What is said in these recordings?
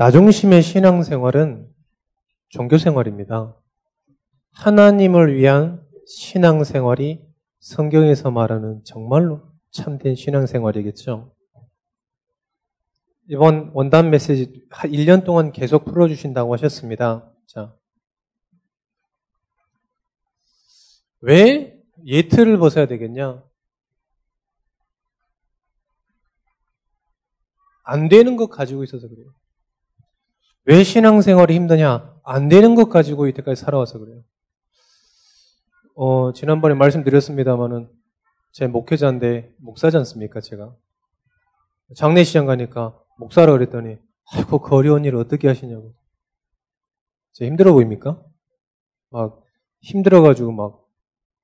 나중심의 신앙생활은 종교생활입니다. 하나님을 위한 신앙생활이 성경에서 말하는 정말로 참된 신앙생활이겠죠. 이번 원단 메시지 1년 동안 계속 풀어주신다고 하셨습니다. 자. 왜 예틀을 벗어야 되겠냐? 안 되는 것 가지고 있어서 그래요. 왜 신앙생활이 힘드냐? 안 되는 것 가지고 이때까지 살아와서 그래요. 어, 지난번에 말씀드렸습니다만은 제 목회자인데 목사지 않습니까, 제가? 장례시장 가니까 목사라 그랬더니 아이고 그 어려운 일을 어떻게 하시냐고. 제 힘들어 보입니까? 막 힘들어가지고 막,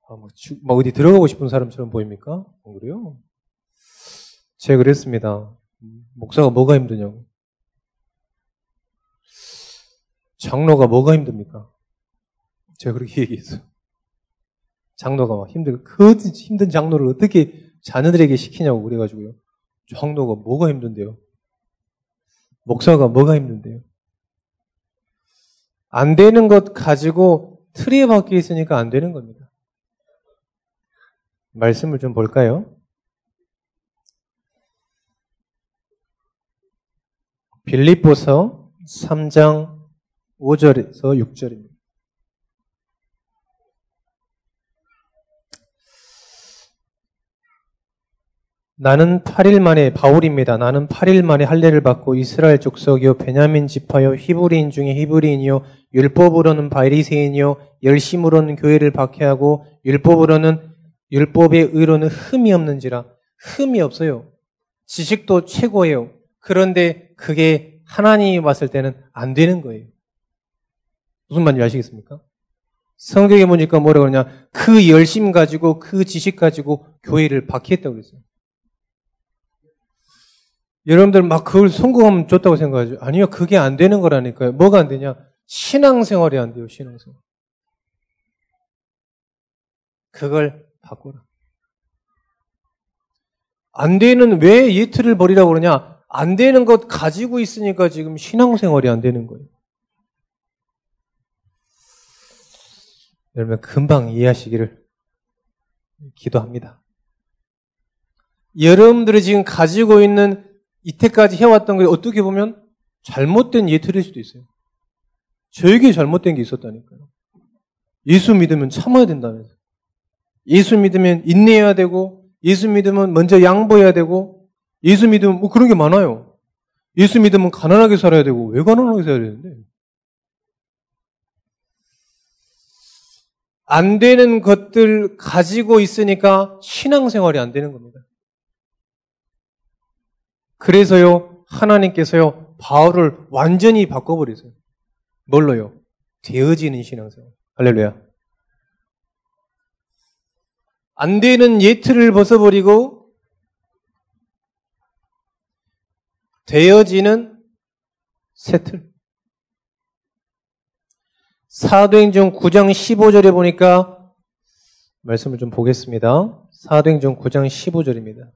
아, 막, 막 어디 들어가고 싶은 사람처럼 보입니까? 안 그래요? 제가 그랬습니다. 목사가 뭐가 힘드냐고. 장로가 뭐가 힘듭니까? 제가 그렇게 얘기했어요. 장로가 막 힘들고, 그 힘든 장로를 어떻게 자녀들에게 시키냐고 그래가지고요. 장로가 뭐가 힘든데요? 목사가 뭐가 힘든데요? 안 되는 것 가지고 틀에 박혀 있으니까 안 되는 겁니다. 말씀을 좀 볼까요? 빌립보서 3장 5절에서 6절입니다. 나는 8일 만에 바울입니다. 나는 8일 만에 할례를 받고 이스라엘 족속이요 베냐민 지파요 히브리인 중에 히브리인이요 율법으로는 바리새인이요 열심으로는 교회를 박해하고 율법으로는 율법의 의로는 흠이 없는지라 흠이 없어요. 지식도 최고예요. 그런데 그게 하나님이 봤을 때는 안 되는 거예요. 무슨 말인지 아시겠습니까? 성경에 보니까 뭐라 그러냐. 그 열심 가지고 그 지식 가지고 교회를 박해했다고 그랬어요. 여러분들 막 그걸 성공하면 좋다고 생각하죠. 아니요, 그게 안 되는 거라니까요. 뭐가 안 되냐? 신앙생활이 안 돼요, 신앙생활. 그걸 바꾸라. 안 되는 왜 예틀을 버리라고 그러냐? 안 되는 것 가지고 있으니까 지금 신앙생활이 안 되는 거예요. 여러분 금방 이해하시기를 기도합니다. 여러분들이 지금 가지고 있는 이때까지 해왔던 게 어떻게 보면 잘못된 예틀일 수도 있어요. 저에게 잘못된 게 있었다니까요. 예수 믿으면 참아야 된다면서. 예수 믿으면 인내해야 되고, 예수 믿으면 먼저 양보해야 되고, 예수 믿으면 뭐 그런 게 많아요. 예수 믿으면 가난하게 살아야 되고, 왜 가난하게 살아야 되는데? 안 되는 것들 가지고 있으니까 신앙생활이 안 되는 겁니다. 그래서요, 하나님께서요, 바울을 완전히 바꿔버리세요. 뭘로요? 되어지는 신앙생활. 할렐루야. 안 되는 예틀을 벗어버리고, 되어지는 새틀. 사도행전 9장 15절에 보니까, 말씀을 좀 보겠습니다. 사도행전 9장 15절입니다.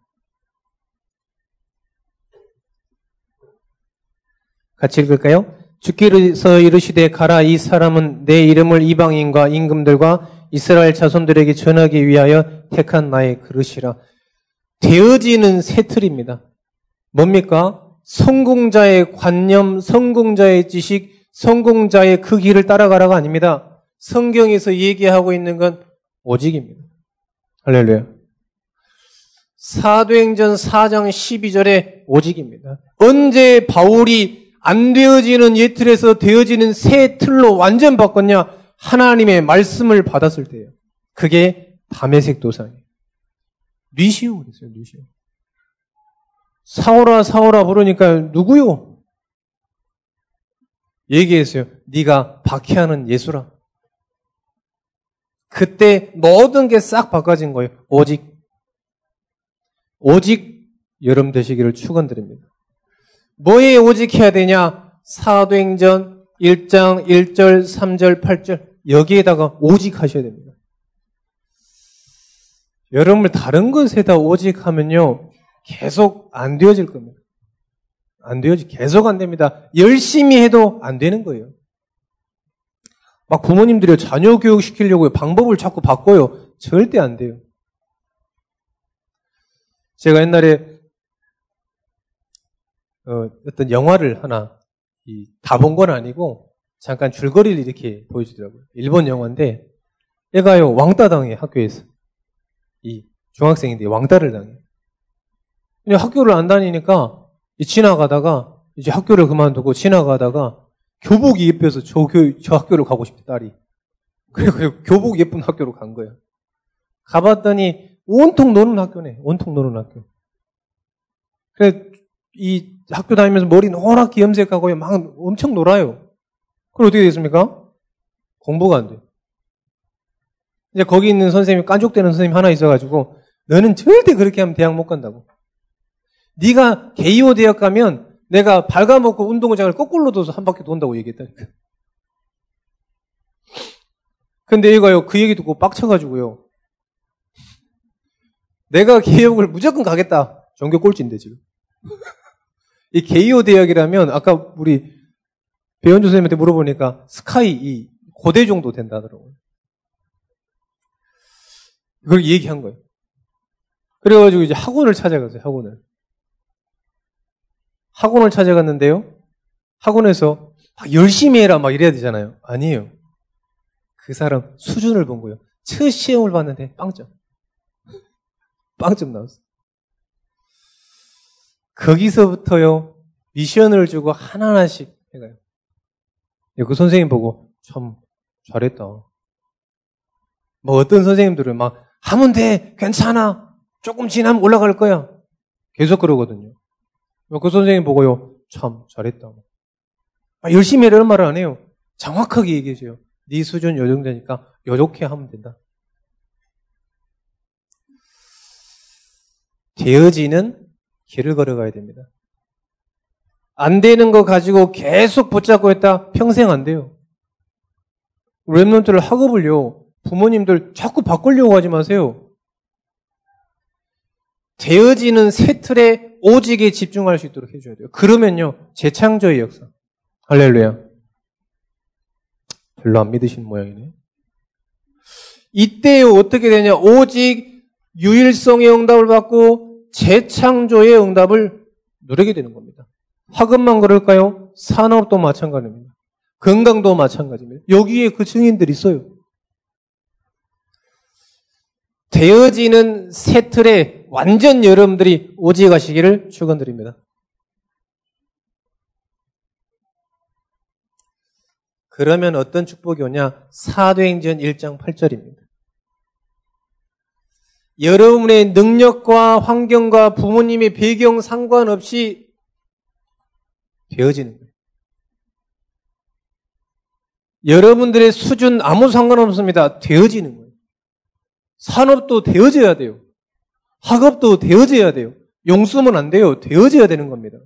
같이 읽을까요? 주께서 이르시되 가라 이 사람은 내 이름을 이방인과 임금들과 이스라엘 자손들에게 전하기 위하여 택한 나의 그릇이라. 되어지는 새 틀입니다. 뭡니까? 성공자의 관념, 성공자의 지식, 성공자의 그 길을 따라가라가 아닙니다. 성경에서 얘기하고 있는 건 오직입니다. 할렐루야. 사도행전 4장 12절에 오직입니다. 언제 바울이 안 되어지는 예틀에서 되어지는 새 틀로 완전 바꿨냐? 하나님의 말씀을 받았을 때예요. 그게 담의색 도상이에요. 리시오 그랬어요, 리시오. 사오라 사오라 부르니까 누구요? 얘기했어요. 네가 박해하는 예수라. 그때 모든 게 싹 바꿔진 거예요. 오직 오직 여름 되시기를 축원드립니다. 뭐에 오직 해야 되냐? 사도행전 1장 1절, 3절, 8절 여기에다가 오직 하셔야 됩니다. 여러분들 다른 것에다 오직 하면요 계속 안 되어질 겁니다. 안 돼요. 계속 안 됩니다. 열심히 해도 안 되는 거예요. 막 부모님들이 자녀 교육 시키려고 방법을 자꾸 바꿔요. 절대 안 돼요. 제가 옛날에 어, 떤 영화를 하나 다 본 건 아니고 잠깐 줄거리를 이렇게 보여주더라고요. 일본 영화인데 얘가요 왕따 당해 학교에서 이 중학생인데 왕따를 당해. 근데 학교를 안 다니니까 지나가다가 이제 학교를 그만두고 지나가다가 교복이 예뻐서 저, 교, 저 학교로 가고 싶대 딸이. 그래서 교복 예쁜 학교로 간 거예요. 가봤더니 온통 노는 학교네. 온통 노는 학교. 그래 이 학교 다니면서 머리 노랗게 염색하고 막 엄청 놀아요. 그럼 어떻게 됐습니까? 공부가 안 돼요. 이제 거기 있는 선생님이 깐족되는 선생님 하나 있어가지고 너는 절대 그렇게 하면 대학 못 간다고. 네가 개이오 대학 가면 내가 발가먹고 운동장을 거꾸로 둬서 한 바퀴 돈다고 얘기했다니까. 근데 얘가요, 그 얘기 듣고 빡쳐가지고요. 내가 개혁을 무조건 가겠다. 전교 꼴찌인데, 지금. 이 개이오 대학이라면, 아까 우리 배현주 선생님한테 물어보니까 스카이 이 고대 정도 된다 하더라고요. 그걸 얘기한 거예요. 그래가지고 이제 학원을 찾아갔어요, 학원을. 학원을 찾아갔는데요. 학원에서 막 열심히 해라 막 이래야 되잖아요. 아니에요. 그 사람 수준을 본 거예요. 첫 시험을 봤는데 빵점. 빵점 나왔어. 거기서부터요. 미션을 주고 하나하나씩 해가요. 그 선생님 보고 참 잘했다. 뭐 어떤 선생님들은 막 하면 돼 괜찮아 조금 지나면 올라갈 거야 계속 그러거든요. 그 선생님 보고요 참 잘했다. 아, 열심히 해라는 말을 안 해요. 정확하게 얘기해줘요. 네 수준 요 정도니까 요렇게 하면 된다. 되어지는 길을 걸어가야 됩니다. 안 되는 거 가지고 계속 붙잡고 있다 평생 안 돼요. 랩런트를 학업을요. 부모님들 자꾸 바꾸려고 하지 마세요. 되어지는 새 틀에 오직에 집중할 수 있도록 해줘야 돼요. 그러면요, 재창조의 역사. 할렐루야. 별로 안 믿으시는 모양이네. 이때 어떻게 되냐? 오직 유일성의 응답을 받고 재창조의 응답을 누리게 되는 겁니다. 학업만 그럴까요? 산업도 마찬가지입니다. 건강도 마찬가지입니다. 여기에 그 증인들이 있어요. 되어지는 새 틀에 완전 여러분들이 오지에 가시기를 축원드립니다. 그러면 어떤 축복이 오냐? 사도행전 1장 8절입니다. 여러분의 능력과 환경과 부모님의 배경 상관없이 되어지는 거예요. 여러분들의 수준 아무 상관없습니다. 되어지는 거예요. 산업도 되어져야 돼요. 학업도 되어져야 돼요. 용수면 안 돼요. 되어져야 되는 겁니다.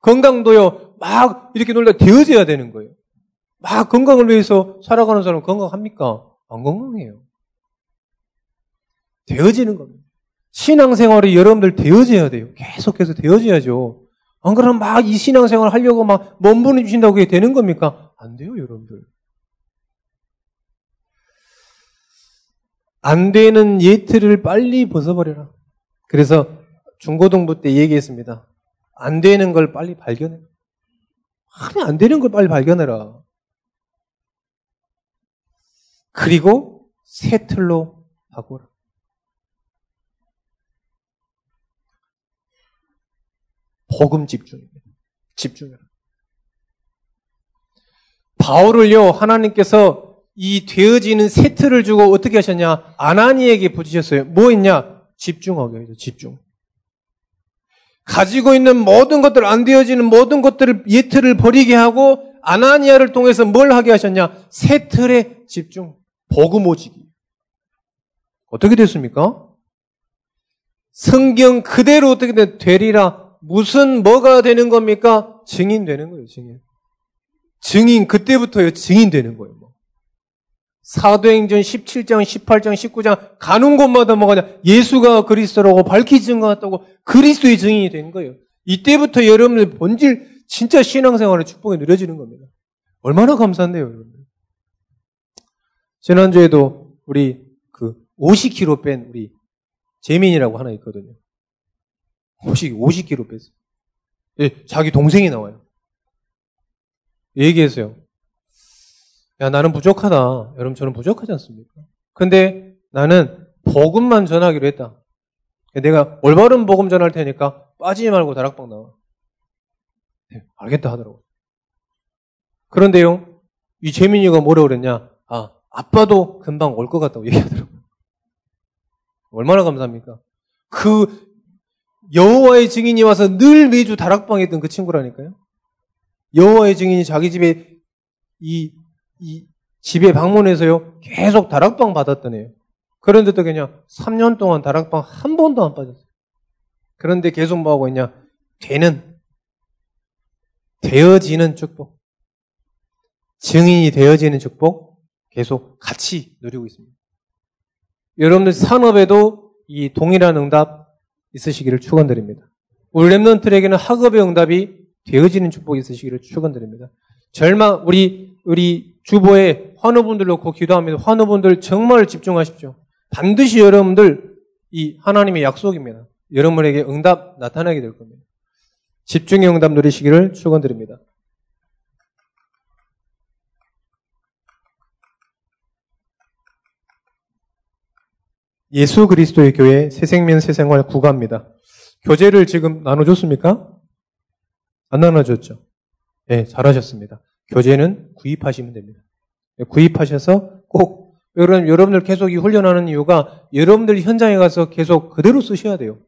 건강도요, 막 이렇게 놀다 되어져야 되는 거예요. 막 건강을 위해서 살아가는 사람 건강합니까? 안 건강해요. 되어지는 겁니다. 신앙생활이 여러분들 되어져야 돼요. 계속해서 되어져야죠. 안 그러면 막 이 신앙생활 하려고 막 몸부림 주신다고 되는 겁니까? 안 돼요, 여러분들. 안 되는 예틀을 빨리 벗어버려라. 그래서 중고등부 때 얘기했습니다. 안 되는 걸 빨리 발견해. 아니, 안 되는 걸 빨리 발견해라. 그리고 새 틀로 바꾸라. 복음 집중입니다. 집중해라. 바울을요, 하나님께서 이 되어지는 세트를 주고 어떻게 하셨냐? 아나니에게 부지셨어요. 뭐 있냐? 집중하게 해서 집중. 가지고 있는 모든 것들, 안 되어지는 모든 것들을 예틀을 버리게 하고 아나니아를 통해서 뭘 하게 하셨냐? 세 틀에 집중. 복음 오지기. 어떻게 됐습니까? 성경 그대로 어떻게 되리라 무슨 뭐가 되는 겁니까? 증인 되는 거예요, 증인. 증인, 그때부터요, 증인 되는 거예요. 뭐. 사도행전 17장, 18장, 19장, 가는 곳마다 뭐가 냐 예수가 그리스도라고 밝히 증거했다고 그리스도의 증인이 된 거예요. 이때부터 여러분들 본질 진짜 신앙생활의 축복이 누려지는 겁니다. 얼마나 감사한데요, 여러분들. 지난주에도 우리 그 50kg 뺀 우리 재민이라고 하나 있거든요. 50, 50kg 뺐어요. 예, 자기 동생이 나와요. 얘기했어요. 야, 나는 부족하다. 여러분, 저는 부족하지 않습니까? 근데 나는 복음만 전하기로 했다. 내가 올바른 복음 전할 테니까 빠지지 말고 다락방 나와. 네, 알겠다 하더라고. 그런데요, 이 재민이가 뭐라 그랬냐? 아, 아빠도 금방 올 것 같다고 얘기하더라고요. 얼마나 감사합니까? 그 여호와의 증인이 와서 늘 매주 다락방에 있던 그 친구라니까요. 여호와의 증인이 자기 집에 이, 이 집에 방문해서요 계속 다락방 받았던 애요. 그런데도 그냥 3년 동안 다락방 한 번도 안 빠졌어요. 그런데 계속 뭐 하고 있냐? 되는 되어지는 축복. 증인이 되어지는 축복 계속 같이 누리고 있습니다. 여러분들 산업에도 이 동일한 응답 있으시기를 축원드립니다. 우리 랩런트에게는 학업의 응답이 되어지는 축복이 있으시기를 축원드립니다. 절망 우리 우리 주보에 환우분들 놓고 기도합니다. 환우분들 정말 집중하십시오. 반드시 여러분들 이 하나님의 약속입니다. 여러분에게 응답 나타나게 될 겁니다. 집중의 응답 누리시기를 축원드립니다. 예수 그리스도의 교회 새생명 새생활 구가입니다. 교재를 지금 나눠줬습니까? 안 나눠줬죠? 네, 잘하셨습니다. 교재는 구입하시면 됩니다. 네, 구입하셔서 꼭 여러분, 여러분들 계속 이 훈련하는 이유가 여러분들 현장에 가서 계속 그대로 쓰셔야 돼요.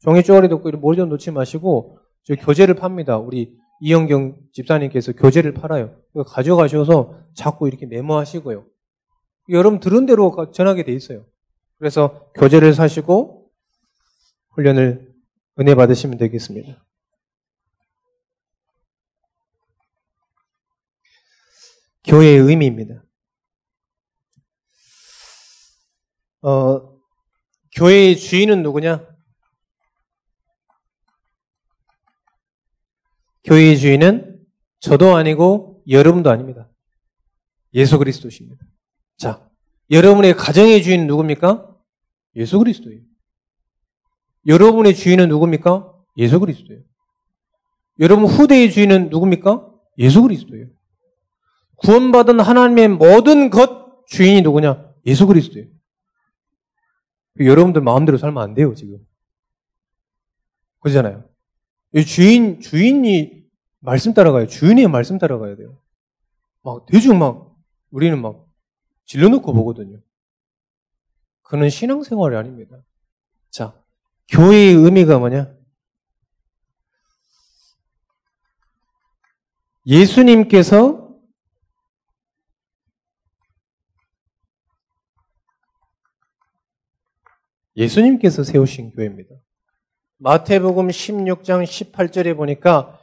종이 쪼가리 덮고 머리 좀 놓지 마시고 저 교재를 팝니다. 우리 이영경 집사님께서 교재를 팔아요. 가져가셔서 자꾸 이렇게 메모하시고요. 여러분 들은 대로 전하게 돼 있어요. 그래서 교재를 사시고 훈련을 은혜 받으시면 되겠습니다. 교회의 의미입니다. 어, 교회의 주인은 누구냐? 교회의 주인은 저도 아니고 여러분도 아닙니다. 예수 그리스도십니다. 자, 여러분의 가정의 주인은 누굽니까? 예수 그리스도예요. 여러분의 주인은 누굽니까? 예수 그리스도예요. 여러분 후대의 주인은 누굽니까? 예수 그리스도예요. 구원받은 하나님의 모든 것 주인이 누구냐? 예수 그리스도예요. 여러분들 마음대로 살면 안 돼요, 지금. 그러잖아요. 주인, 주인이 말씀 따라가요. 주인의 말씀 따라가야 돼요. 막, 대충 막, 우리는 막, 질러놓고 보거든요. 그는 신앙생활이 아닙니다. 자, 교회의 의미가 뭐냐? 예수님께서 예수님께서 세우신 교회입니다. 마태복음 16장 18절에 보니까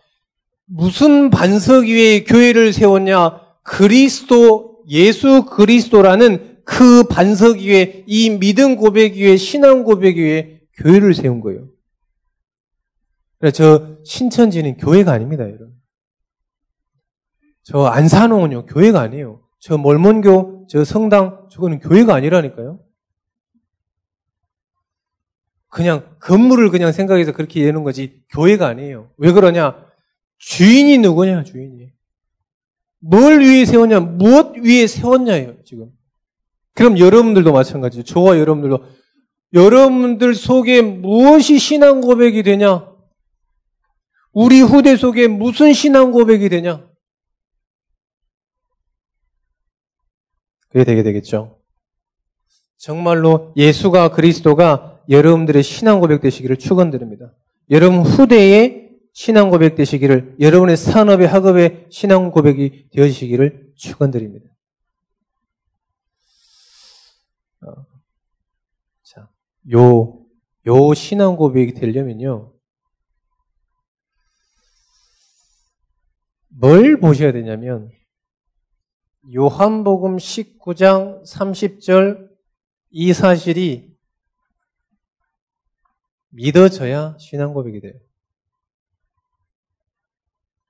무슨 반석 위에 교회를 세웠냐? 그리스도, 예수 그리스도라는 그 반석 위에 이 믿음 고백 위에 신앙 고백 위에 교회를 세운 거예요. 저 신천지는 교회가 아닙니다, 여러분. 저 안산홍은요, 교회가 아니에요. 저 몰몬교, 저 성당, 저거는 교회가 아니라니까요. 그냥 건물을 그냥 생각해서 그렇게 예는 거지 교회가 아니에요. 왜 그러냐? 주인이 누구냐, 주인이. 뭘 위에 세웠냐, 무엇 위에 세웠냐예요, 지금. 그럼 여러분들도 마찬가지죠. 저와 여러분들도. 여러분들 속에 무엇이 신앙 고백이 되냐? 우리 후대 속에 무슨 신앙 고백이 되냐? 그게 되게 되겠죠. 정말로 예수가 그리스도가 여러분들의 신앙 고백 되시기를 축원드립니다. 여러분 후대에 신앙 고백 되시기를 여러분의 산업의 학업의 신앙 고백이 되어지시기를 축원드립니다. 어, 자, 요, 요 신앙 고백이 되려면요. 뭘 보셔야 되냐면 요한복음 19장 30절 이 사실이 믿어져야 신앙 고백이 돼요.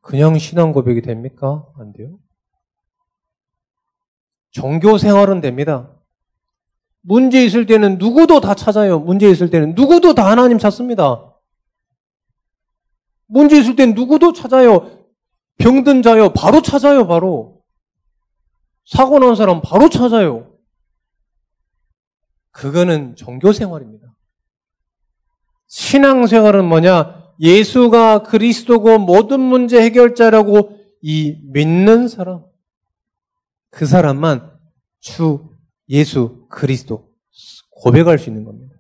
그냥 신앙 고백이 됩니까? 안 돼요? 종교 생활은 됩니다. 문제 있을 때는 누구도 다 찾아요. 문제 있을 때는 누구도 다 하나님 찾습니다. 문제 있을 때는 누구도 찾아요. 병든 자요. 바로 찾아요, 바로. 사고 난 사람 바로 찾아요. 그거는 종교 생활입니다. 신앙 생활은 뭐냐? 예수가 그리스도고 모든 문제 해결자라고 이 믿는 사람. 그 사람만 주 예수 그리스도 고백할 수 있는 겁니다.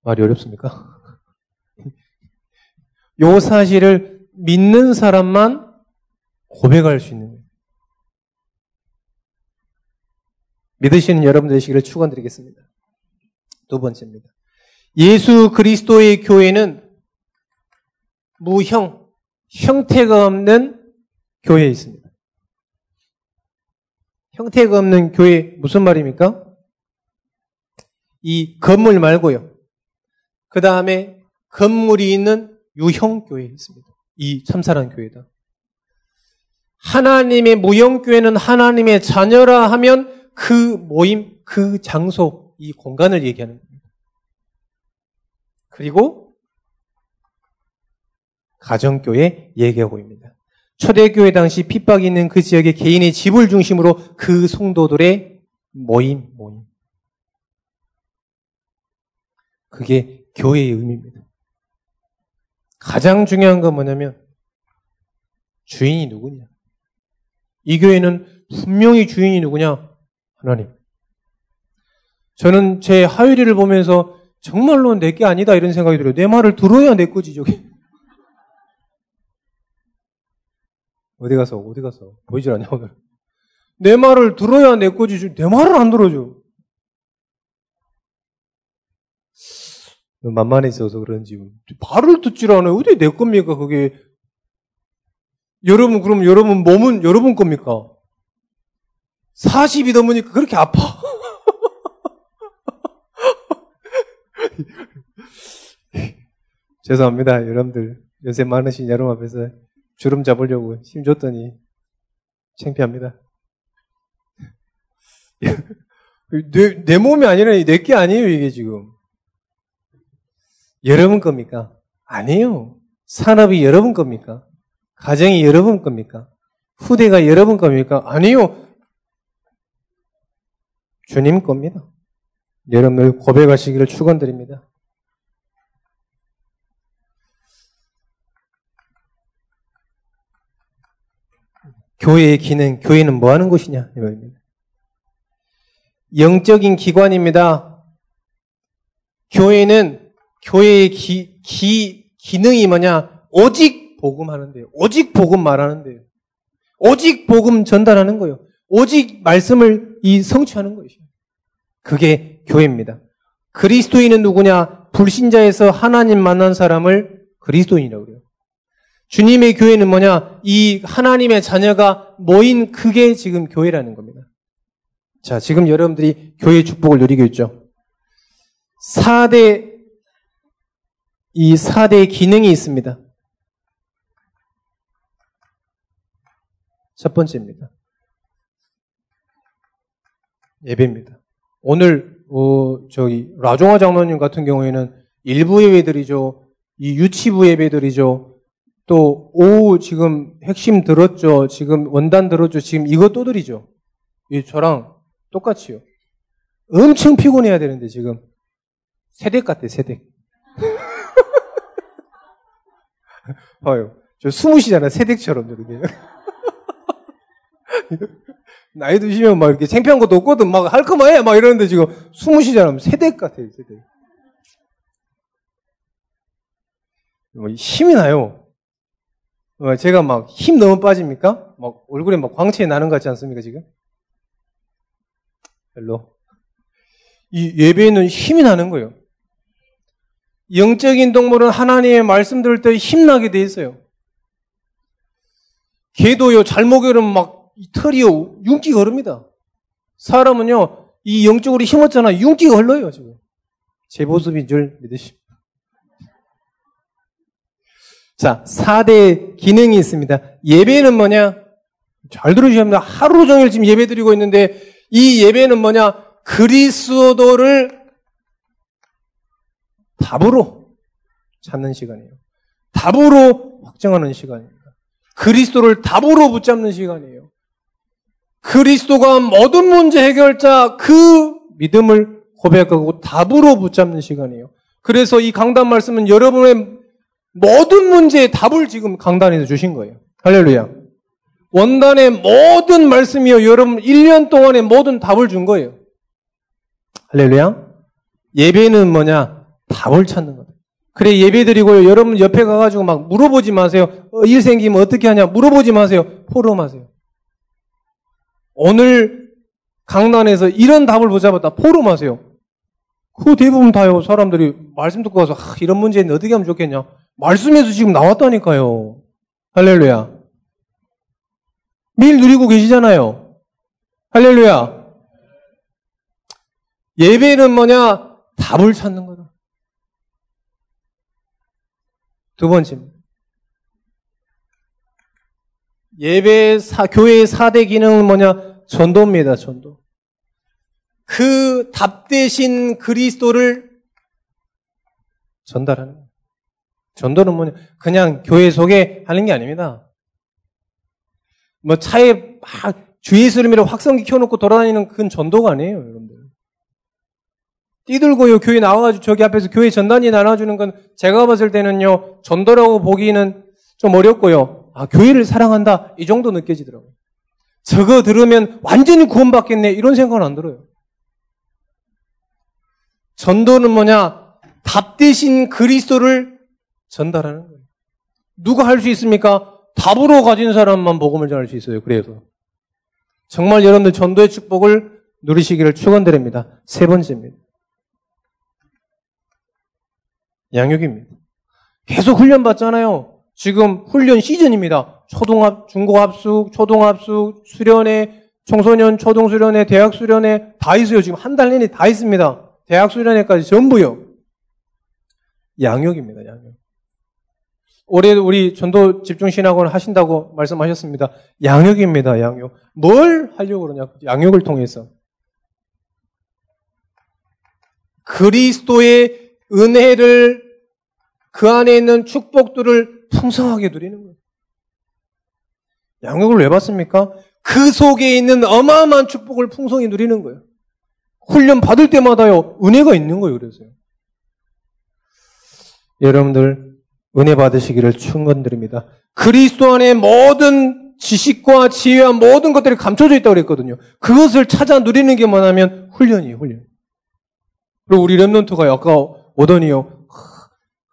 말이 어렵습니까? 요 사실을 믿는 사람만 고백할 수 있는 거예요. 믿으시는 여러분 되시기를 축원드리겠습니다. 두 번째입니다. 예수 그리스도의 교회는 무형, 형태가 없는 교회에 있습니다. 형태가 없는 교회 무슨 말입니까? 이 건물 말고요. 그 다음에 건물이 있는 유형 교회에 있습니다. 이 참사랑 교회다. 하나님의 무형 교회는 하나님의 자녀라 하면 그 모임, 그 장소, 이 공간을 얘기하는 겁니다. 그리고 가정교회 얘기하고 있습니다. 초대교회 당시 핍박이 있는 그 지역의 개인의 집을 중심으로 그 성도들의 모임, 모임. 그게 교회의 의미입니다. 가장 중요한 건 뭐냐면 주인이 누구냐. 이 교회는 분명히 주인이 누구냐? 하나님. 저는 제 하율이를 보면서 정말로 내게 아니다 이런 생각이 들어요. 내 말을 들어야 내 거지 저게. 어디 가서, 어디 가서. 보이질 않냐, 오늘. 내 말을 들어야 내 거지. 내 말을 안 들어줘. 만만해져서 그런지. 말을 듣질 않아요. 어디 내 겁니까, 그게. 여러분, 그럼 여러분 몸은 여러분 겁니까? 40이 넘으니까 그렇게 아파. 죄송합니다, 여러분들. 요새 많으신 여러분 앞에서 주름 잡으려고 힘 줬더니 창피합니다. 내, 내 몸이 아니라 내게 아니에요, 이게 지금. 여러분 겁니까? 아니에요. 산업이 여러분 겁니까? 가정이 여러분 겁니까? 후대가 여러분 겁니까? 아니요. 주님 겁니다. 여러분들 고백하시기를 축원드립니다. 교회의 기능, 교회는 뭐 하는 곳이냐? 이 말입니다. 영적인 기관입니다. 교회는 교회의 기, 기, 기능이 뭐냐? 오직 복음 하는데요. 오직 복음 말하는데요. 오직 복음 전달하는 거예요. 오직 말씀을 이 성취하는 것이요. 그게 교회입니다. 그리스도인은 누구냐? 불신자에서 하나님 만난 사람을 그리스도인이라고 그래요. 주님의 교회는 뭐냐? 이 하나님의 자녀가 모인 그게 지금 교회라는 겁니다. 자, 지금 여러분들이 교회 축복을 누리고 있죠. 4대, 이 4대 기능이 있습니다. 첫 번째입니다. 예배입니다. 오늘, 어, 저기, 라종화 장로님 같은 경우에는 일부 예배들이죠. 이 유치부 예배들이죠. 또 오후 지금 핵심 들었죠. 지금 원단 들었죠. 지금 또 드리죠. 이 저랑 똑같이요. 엄청 피곤해야 되는데 지금 세댁 같아 세댁. 봐요. 저 스무시잖아 세댁처럼 저렇게. 나이 드시면 막 이렇게 창피한 것도 없거든. 막 할 거만 해. 막 이러는데 지금 스무시잖아. 세댁 같아요, 세댁. 뭐 힘이 나요. 어, 제가 막 힘 너무 빠집니까? 막 얼굴에 막 광채 나는 것 같지 않습니까, 지금? 별로. 이 예배는 힘이 나는 거예요. 영적인 동물은 하나님의 말씀 들을 때 힘나게 돼 있어요. 개도요, 잘 먹이면 막 털이요, 윤기가 흐릅니다. 사람은요, 이 영적으로 힘없잖아. 윤기가 흘러요, 지금. 제 모습인 줄 믿으십니다. 자, 4대 기능이 있습니다. 예배는 뭐냐? 잘 들으셔야 합니다. 하루 종일 지금 예배 드리고 있는데 이 예배는 뭐냐? 그리스도를 답으로 찾는 시간이에요. 답으로 확정하는 시간입니다. 그리스도를 답으로 붙잡는 시간이에요. 그리스도가 모든 문제 해결자 그 믿음을 고백하고 답으로 붙잡는 시간이에요. 그래서 이 강단 말씀은 여러분의 모든 문제에 답을 지금 강단에서 주신 거예요. 할렐루야. 원단의 모든 말씀이요. 여러분 1년 동안의 모든 답을 준 거예요. 할렐루야. 예배는 뭐냐? 답을 찾는 거다. 그래 예배 드리고요. 여러분 옆에 가가지고 막 물어보지 마세요. 어, 일 생기면 어떻게 하냐? 물어보지 마세요. 포럼하세요. 오늘 강단에서 이런 답을 붙잡았다. 포럼하세요. 그 대부분 다요. 사람들이 말씀 듣고 가서 아, 이런 문제인데 어떻게 하면 좋겠냐? 말씀에서 지금 나왔다니까요. 할렐루야. 매일 누리고 계시잖아요. 할렐루야. 예배는 뭐냐? 답을 찾는 거다. 두 번째입니다. 예배 사, 교회의 4대 기능은 뭐냐? 전도입니다, 전도. 그 답 대신 그리스도를 전달하는 거예요. 전도는 뭐냐? 그냥 교회 속에 하는 게 아닙니다. 뭐 차에 막 주의 스름이라 확성기 켜놓고 돌아다니는 그건 전도가 아니에요, 여러분들. 뛰들고요, 교회 나와가지고 저기 앞에서 교회 전단지 나눠주는 건 제가 봤을 때는요, 전도라고 보기는 좀 어렵고요. 아, 교회를 사랑한다. 이 정도 느껴지더라고요. 저거 들으면 완전히 구원받겠네. 이런 생각은 안 들어요. 전도는 뭐냐? 답 대신 그리스도를 전달하는 거예요. 누가 할 수 있습니까? 답으로 가진 사람만 복음을 전할 수 있어요. 그래서. 정말 여러분들 전도의 축복을 누리시기를 축원드립니다. 세 번째입니다. 양육입니다. 계속 훈련 받잖아요. 지금 훈련 시즌입니다. 초등합, 중고합숙, 초등합숙, 수련회, 청소년 초등 수련회, 대학 수련회 다 있어요. 지금 한 달 내내 다 있습니다. 대학 수련회까지 전부요. 양육입니다. 양육. 올해 우리 전도 집중 신학원 하신다고 말씀하셨습니다. 양육입니다. 양육. 뭘 하려고 그러냐? 양육을 통해서. 그리스도의 은혜를 그 안에 있는 축복들을 풍성하게 누리는 거예요. 양육을 왜 받습니까? 그 속에 있는 어마어마한 축복을 풍성히 누리는 거예요. 훈련 받을 때마다요, 은혜가 있는 거예요, 그래서요. 여러분들, 은혜 받으시기를 축원드립니다. 그리스도 안에 모든 지식과 지혜와 모든 것들이 감춰져 있다고 그랬거든요. 그것을 찾아 누리는 게 뭐냐면 훈련이에요, 훈련. 그리고 우리 랩런트가 아까 오더니요.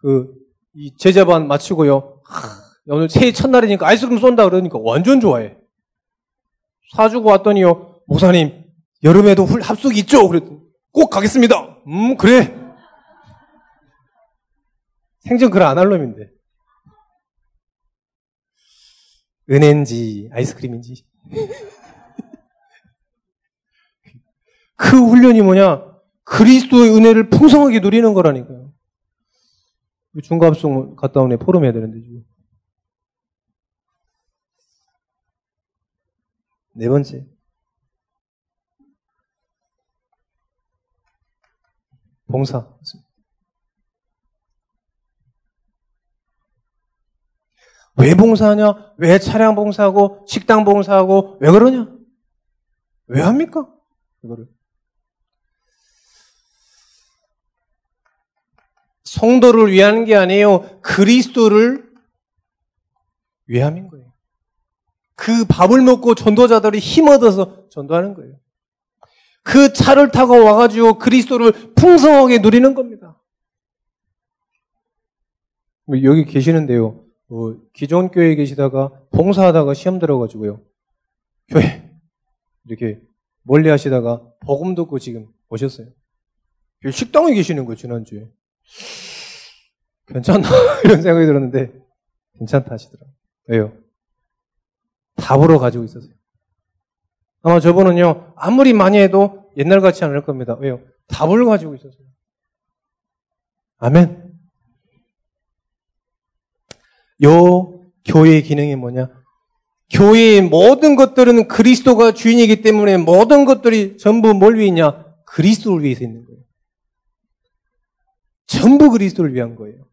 그, 이 제자반 마치고요. 하, 오늘 새해 첫날이니까 아이스크림 쏜다 그러니까 완전 좋아해. 사주고 왔더니요. 목사님, 여름에도 훌, 합숙 있죠? 그랬더니, 꼭 가겠습니다. 음, 그래. 생전 글안할 놈인데. 은혜인지, 아이스크림인지. 그 훈련이 뭐냐? 그리스도의 은혜를 풍성하게 누리는 거라니까요. 중과합송 갔다 오네 포럼 해야 되는데 지금. 네 번째. 봉사. 왜 봉사하냐? 왜 차량 봉사하고 식당 봉사하고 왜 그러냐? 왜 합니까? 이거를. 성도를 위하는 게 아니에요. 그리스도를 위함인 거예요. 그 밥을 먹고 전도자들이 힘 얻어서 전도하는 거예요. 그 차를 타고 와가지고 그리스도를 풍성하게 누리는 겁니다. 여기 계시는데요. 어, 기존 교회에 계시다가 봉사하다가 시험 들어가지고요. 교회 이렇게 멀리 하시다가 복음 듣고 지금 오셨어요. 식당에 계시는 거예요, 지난주에. 괜찮나? 이런 생각이 들었는데, 괜찮다 하시더라고요. 왜요? 답으로 가지고 있었어요. 아마 저분은요, 아무리 많이 해도 옛날 같지 않을 겁니다. 왜요? 답을 가지고 있었어요. 아멘. 요 교회의 기능이 뭐냐? 교회의 모든 것들은 그리스도가 주인이기 때문에 모든 것들이 전부 뭘 위해 있냐? 그리스도를 위해서 있는 거예요. 전부 그리스도를 위한 거예요.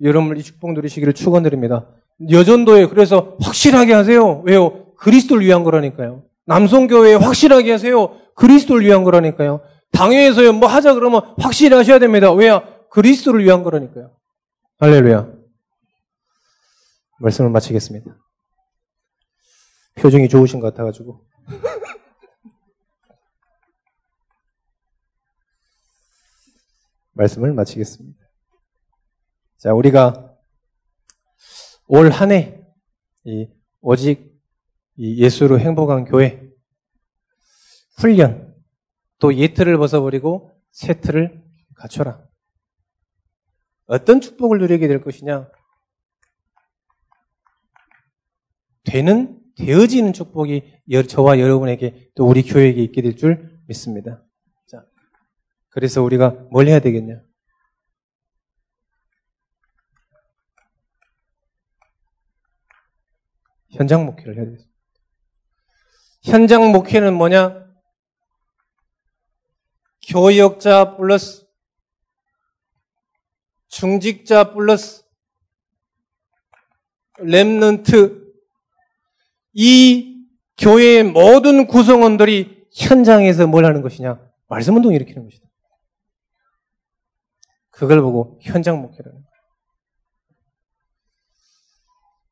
여러분 이 축복 누리시기를 축원드립니다. 여전도에 그래서 확실하게 하세요. 왜요? 그리스도를 위한 거라니까요. 남성교회에 확실하게 하세요. 그리스도를 위한 거라니까요. 당회에서요 뭐 하자 그러면 확실히 하셔야 됩니다. 왜야? 그리스도를 위한 거라니까요. 할렐루야. 말씀을 마치겠습니다. 표정이 좋으신 것 같아가지고. 말씀을 마치겠습니다. 자, 우리가 올 한 해, 이, 오직 이 예수로 행복한 교회, 훈련, 또 예틀을 벗어버리고 새 틀을 갖춰라. 어떤 축복을 누리게 될 것이냐? 되는, 되어지는 축복이 저와 여러분에게 또 우리 교회에게 있게 될 줄 믿습니다. 자, 그래서 우리가 뭘 해야 되겠냐? 현장 목회를 해야 되겠습니다. 현장 목회는 뭐냐? 교역자 플러스 중직자 플러스 remnant 이 교회의 모든 구성원들이 현장에서 뭘 하는 것이냐? 말씀 운동 일으키는 것이다. 그걸 보고 현장 목회라는 거예요.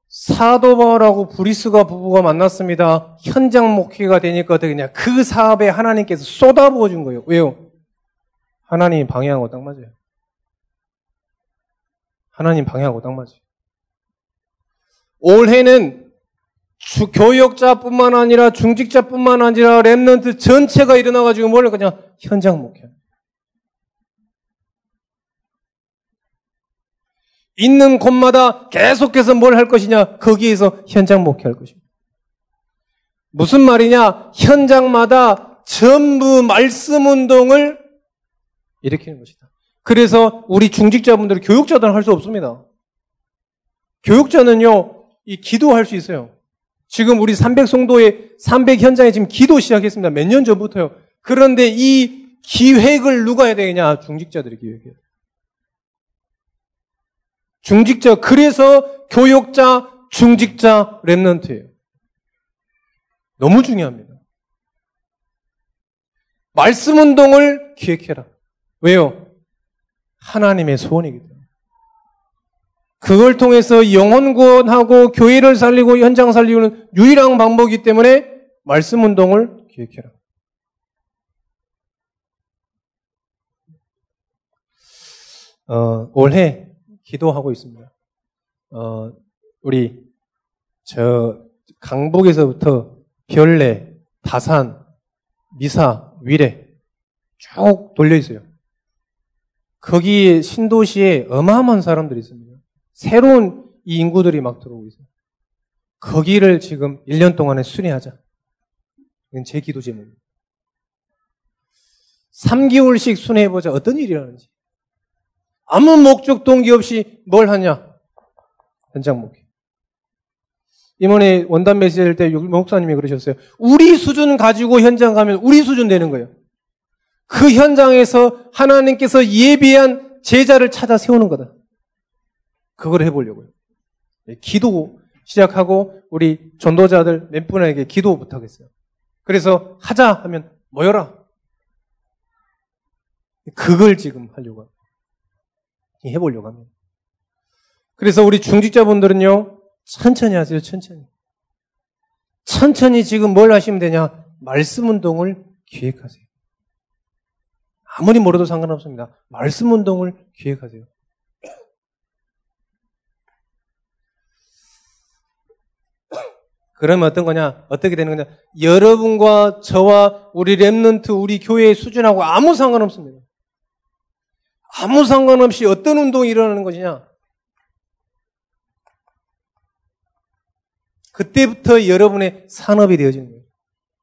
사도바울하고 브리스가 부부가 만났습니다. 현장 목회가 되니까 어떻게 그냥 그 사업에 하나님께서 쏟아부어 준 거예요. 왜요? 하나님이 방해하고 딱 맞아요. 하나님 방해하고 딱 맞아요. 올해는 주, 교역자뿐만 아니라 중직자뿐만 아니라 랩런트 전체가 일어나가지고 뭘 그냥 현장 목회. 있는 곳마다 계속해서 뭘 할 것이냐? 거기에서 현장 목회할 것입니다. 무슨 말이냐? 현장마다 전부 말씀 운동을 일으키는 것이다. 그래서 우리 중직자분들 교육자들은 할 수 없습니다. 교육자는요, 이 기도할 수 있어요. 지금 우리 300성도의 300 현장에 지금 기도 시작했습니다. 몇 년 전부터요. 그런데 이 기획을 누가 해야 되느냐? 중직자들이 기획해요. 중직자, 그래서 교육자, 중직자, 랩런트예요. 너무 중요합니다. 말씀 운동을 기획해라. 왜요? 하나님의 소원이기 때문에. 그걸 통해서 영혼 구원하고 교회를 살리고 현장 살리는 유일한 방법이기 때문에 말씀 운동을 기획해라. 어, 올해 기도하고 있습니다. 어, 우리 저 강북에서부터 별내, 다산, 미사, 위례 쭉 돌려 있어요. 거기 신도시에 어마어마한 사람들이 있습니다. 새로운 이 인구들이 막 들어오고 있어요. 거기를 지금 1년 동안에 순회하자. 이건 제 기도 제목입니다. 3개월씩 순회해보자. 어떤 일이 일어나는지. 아무 목적 동기 없이 뭘 하냐? 현장 목회. 이번에 원단 메시지 할 때 목사님이 그러셨어요. 우리 수준 가지고 현장 가면 우리 수준 되는 거예요. 그 현장에서 하나님께서 예비한 제자를 찾아 세우는 거다. 그걸 해보려고요. 네, 기도 시작하고 우리 전도자들 몇 분에게 기도 부탁했어요. 그래서 하자 하면 모여라. 그걸 지금 하려고 합니다. 해보려고 합니다. 그래서 우리 중직자분들은요, 천천히 하세요, 천천히. 천천히 지금 뭘 하시면 되냐? 말씀 운동을 기획하세요. 아무리 멀어도 상관없습니다. 말씀 운동을 기획하세요. 그러면 어떤 거냐? 어떻게 되는 거냐? 여러분과 저와 우리 랩런트, 우리 교회의 수준하고 아무 상관없습니다. 아무 상관없이 어떤 운동이 일어나는 것이냐? 그때부터 여러분의 산업이 되어지는 거예요.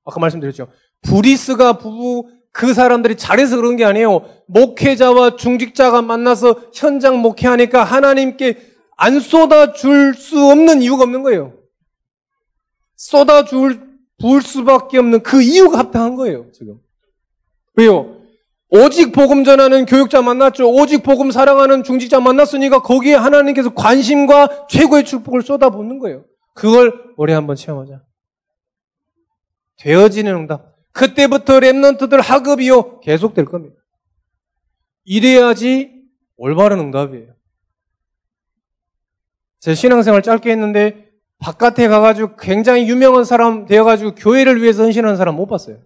아까 말씀드렸죠. 브리스가 부부 그 사람들이 잘해서 그런 게 아니에요. 목회자와 중직자가 만나서 현장 목회하니까 하나님께 안 쏟아줄 수 없는 이유가 없는 거예요. 쏟아줄, 부을 수밖에 없는 그 이유가 합당한 거예요, 지금. 왜요? 오직 복음 전하는 교육자 만났죠. 오직 복음 사랑하는 중직자 만났으니까 거기에 하나님께서 관심과 최고의 축복을 쏟아붓는 거예요. 그걸 올해 한번 체험하자. 되어지는 응답. 그때부터 랩런트들 학업이요. 계속될 겁니다. 이래야지 올바른 응답이에요. 제 신앙생활 짧게 했는데 바깥에 가가지고 굉장히 유명한 사람 되어가지고 교회를 위해서 헌신하는 사람 못 봤어요.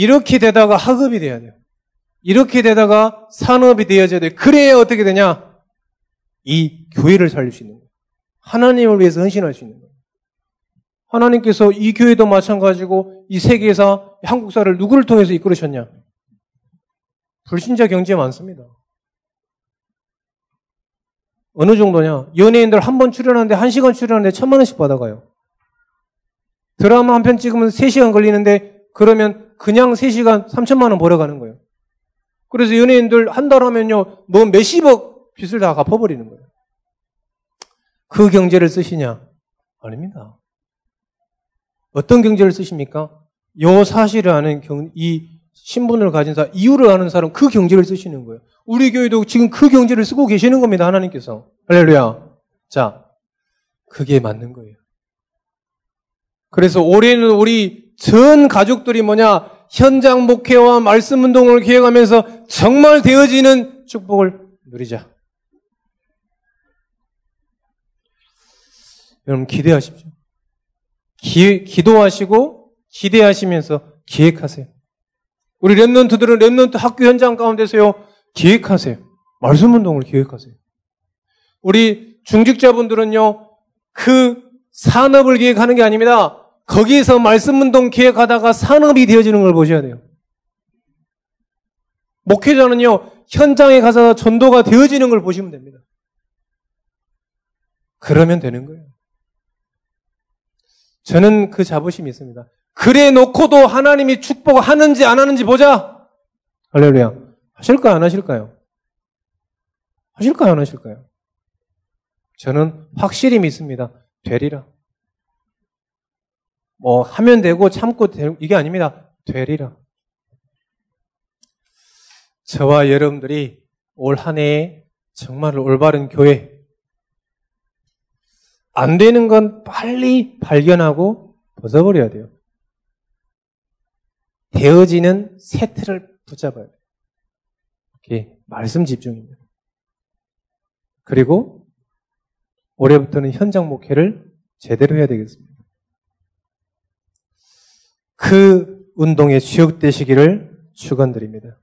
이렇게 되다가 학업이 돼야 돼요. 이렇게 되다가 산업이 되어져야 돼요. 그래야 어떻게 되냐? 이 교회를 살릴 수 있는 거예요. 하나님을 위해서 헌신할 수 있는 거예요. 하나님께서 이 교회도 마찬가지고 이 세계에서 한국사를 누구를 통해서 이끌으셨냐? 불신자 경제 많습니다. 어느 정도냐? 연예인들 한 번 출연하는데 한 시간 출연하는데 천만 원씩 받아가요. 드라마 한 편 찍으면 3시간 걸리는데 그러면 그냥 3시간 3천만 원 벌어가는 거예요. 그래서 연예인들 한 달 하면요, 뭐 몇십억 빚을 다 갚아버리는 거예요. 그 경제를 쓰시냐? 아닙니다. 어떤 경제를 쓰십니까? 요 사실을 아는 경, 이 신분을 가진 사람, 이유를 아는 사람, 그 경제를 쓰시는 거예요. 우리 교회도 지금 그 경제를 쓰고 계시는 겁니다, 하나님께서. 할렐루야. 자, 그게 맞는 거예요. 그래서 올해는 우리 전 가족들이 뭐냐? 현장 목회와 말씀 운동을 기획하면서 정말 되어지는 축복을 누리자. 여러분 기대하십시오. 기, 기도하시고 기대하시면서 기획하세요. 우리 랩런트들은 랩런트 학교 현장 가운데서요 기획하세요. 말씀 운동을 기획하세요. 우리 중직자분들은요 그 산업을 기획하는 게 아닙니다. 거기에서 말씀 운동 기획하다가 산업이 되어지는 걸 보셔야 돼요. 목회자는요, 현장에 가서 전도가 되어지는 걸 보시면 됩니다. 그러면 되는 거예요. 저는 그 자부심이 있습니다. 그래 놓고도 하나님이 축복하는지 안 하는지 보자. 할렐루야. 하실까요? 안 하실까요? 하실까요? 안 하실까요? 저는 확실히 믿습니다. 되리라. 뭐 하면 되고 참고 되고 이게 아닙니다. 되리라. 저와 여러분들이 올 한 해에 정말 올바른 교회 안 되는 건 빨리 발견하고 벗어버려야 돼요. 되어지는 세트를 붙잡아야 돼요. 이게 말씀 집중입니다. 그리고 올해부터는 현장 목회를 제대로 해야 되겠습니다. 그 운동에 주역되시기를 축원드립니다.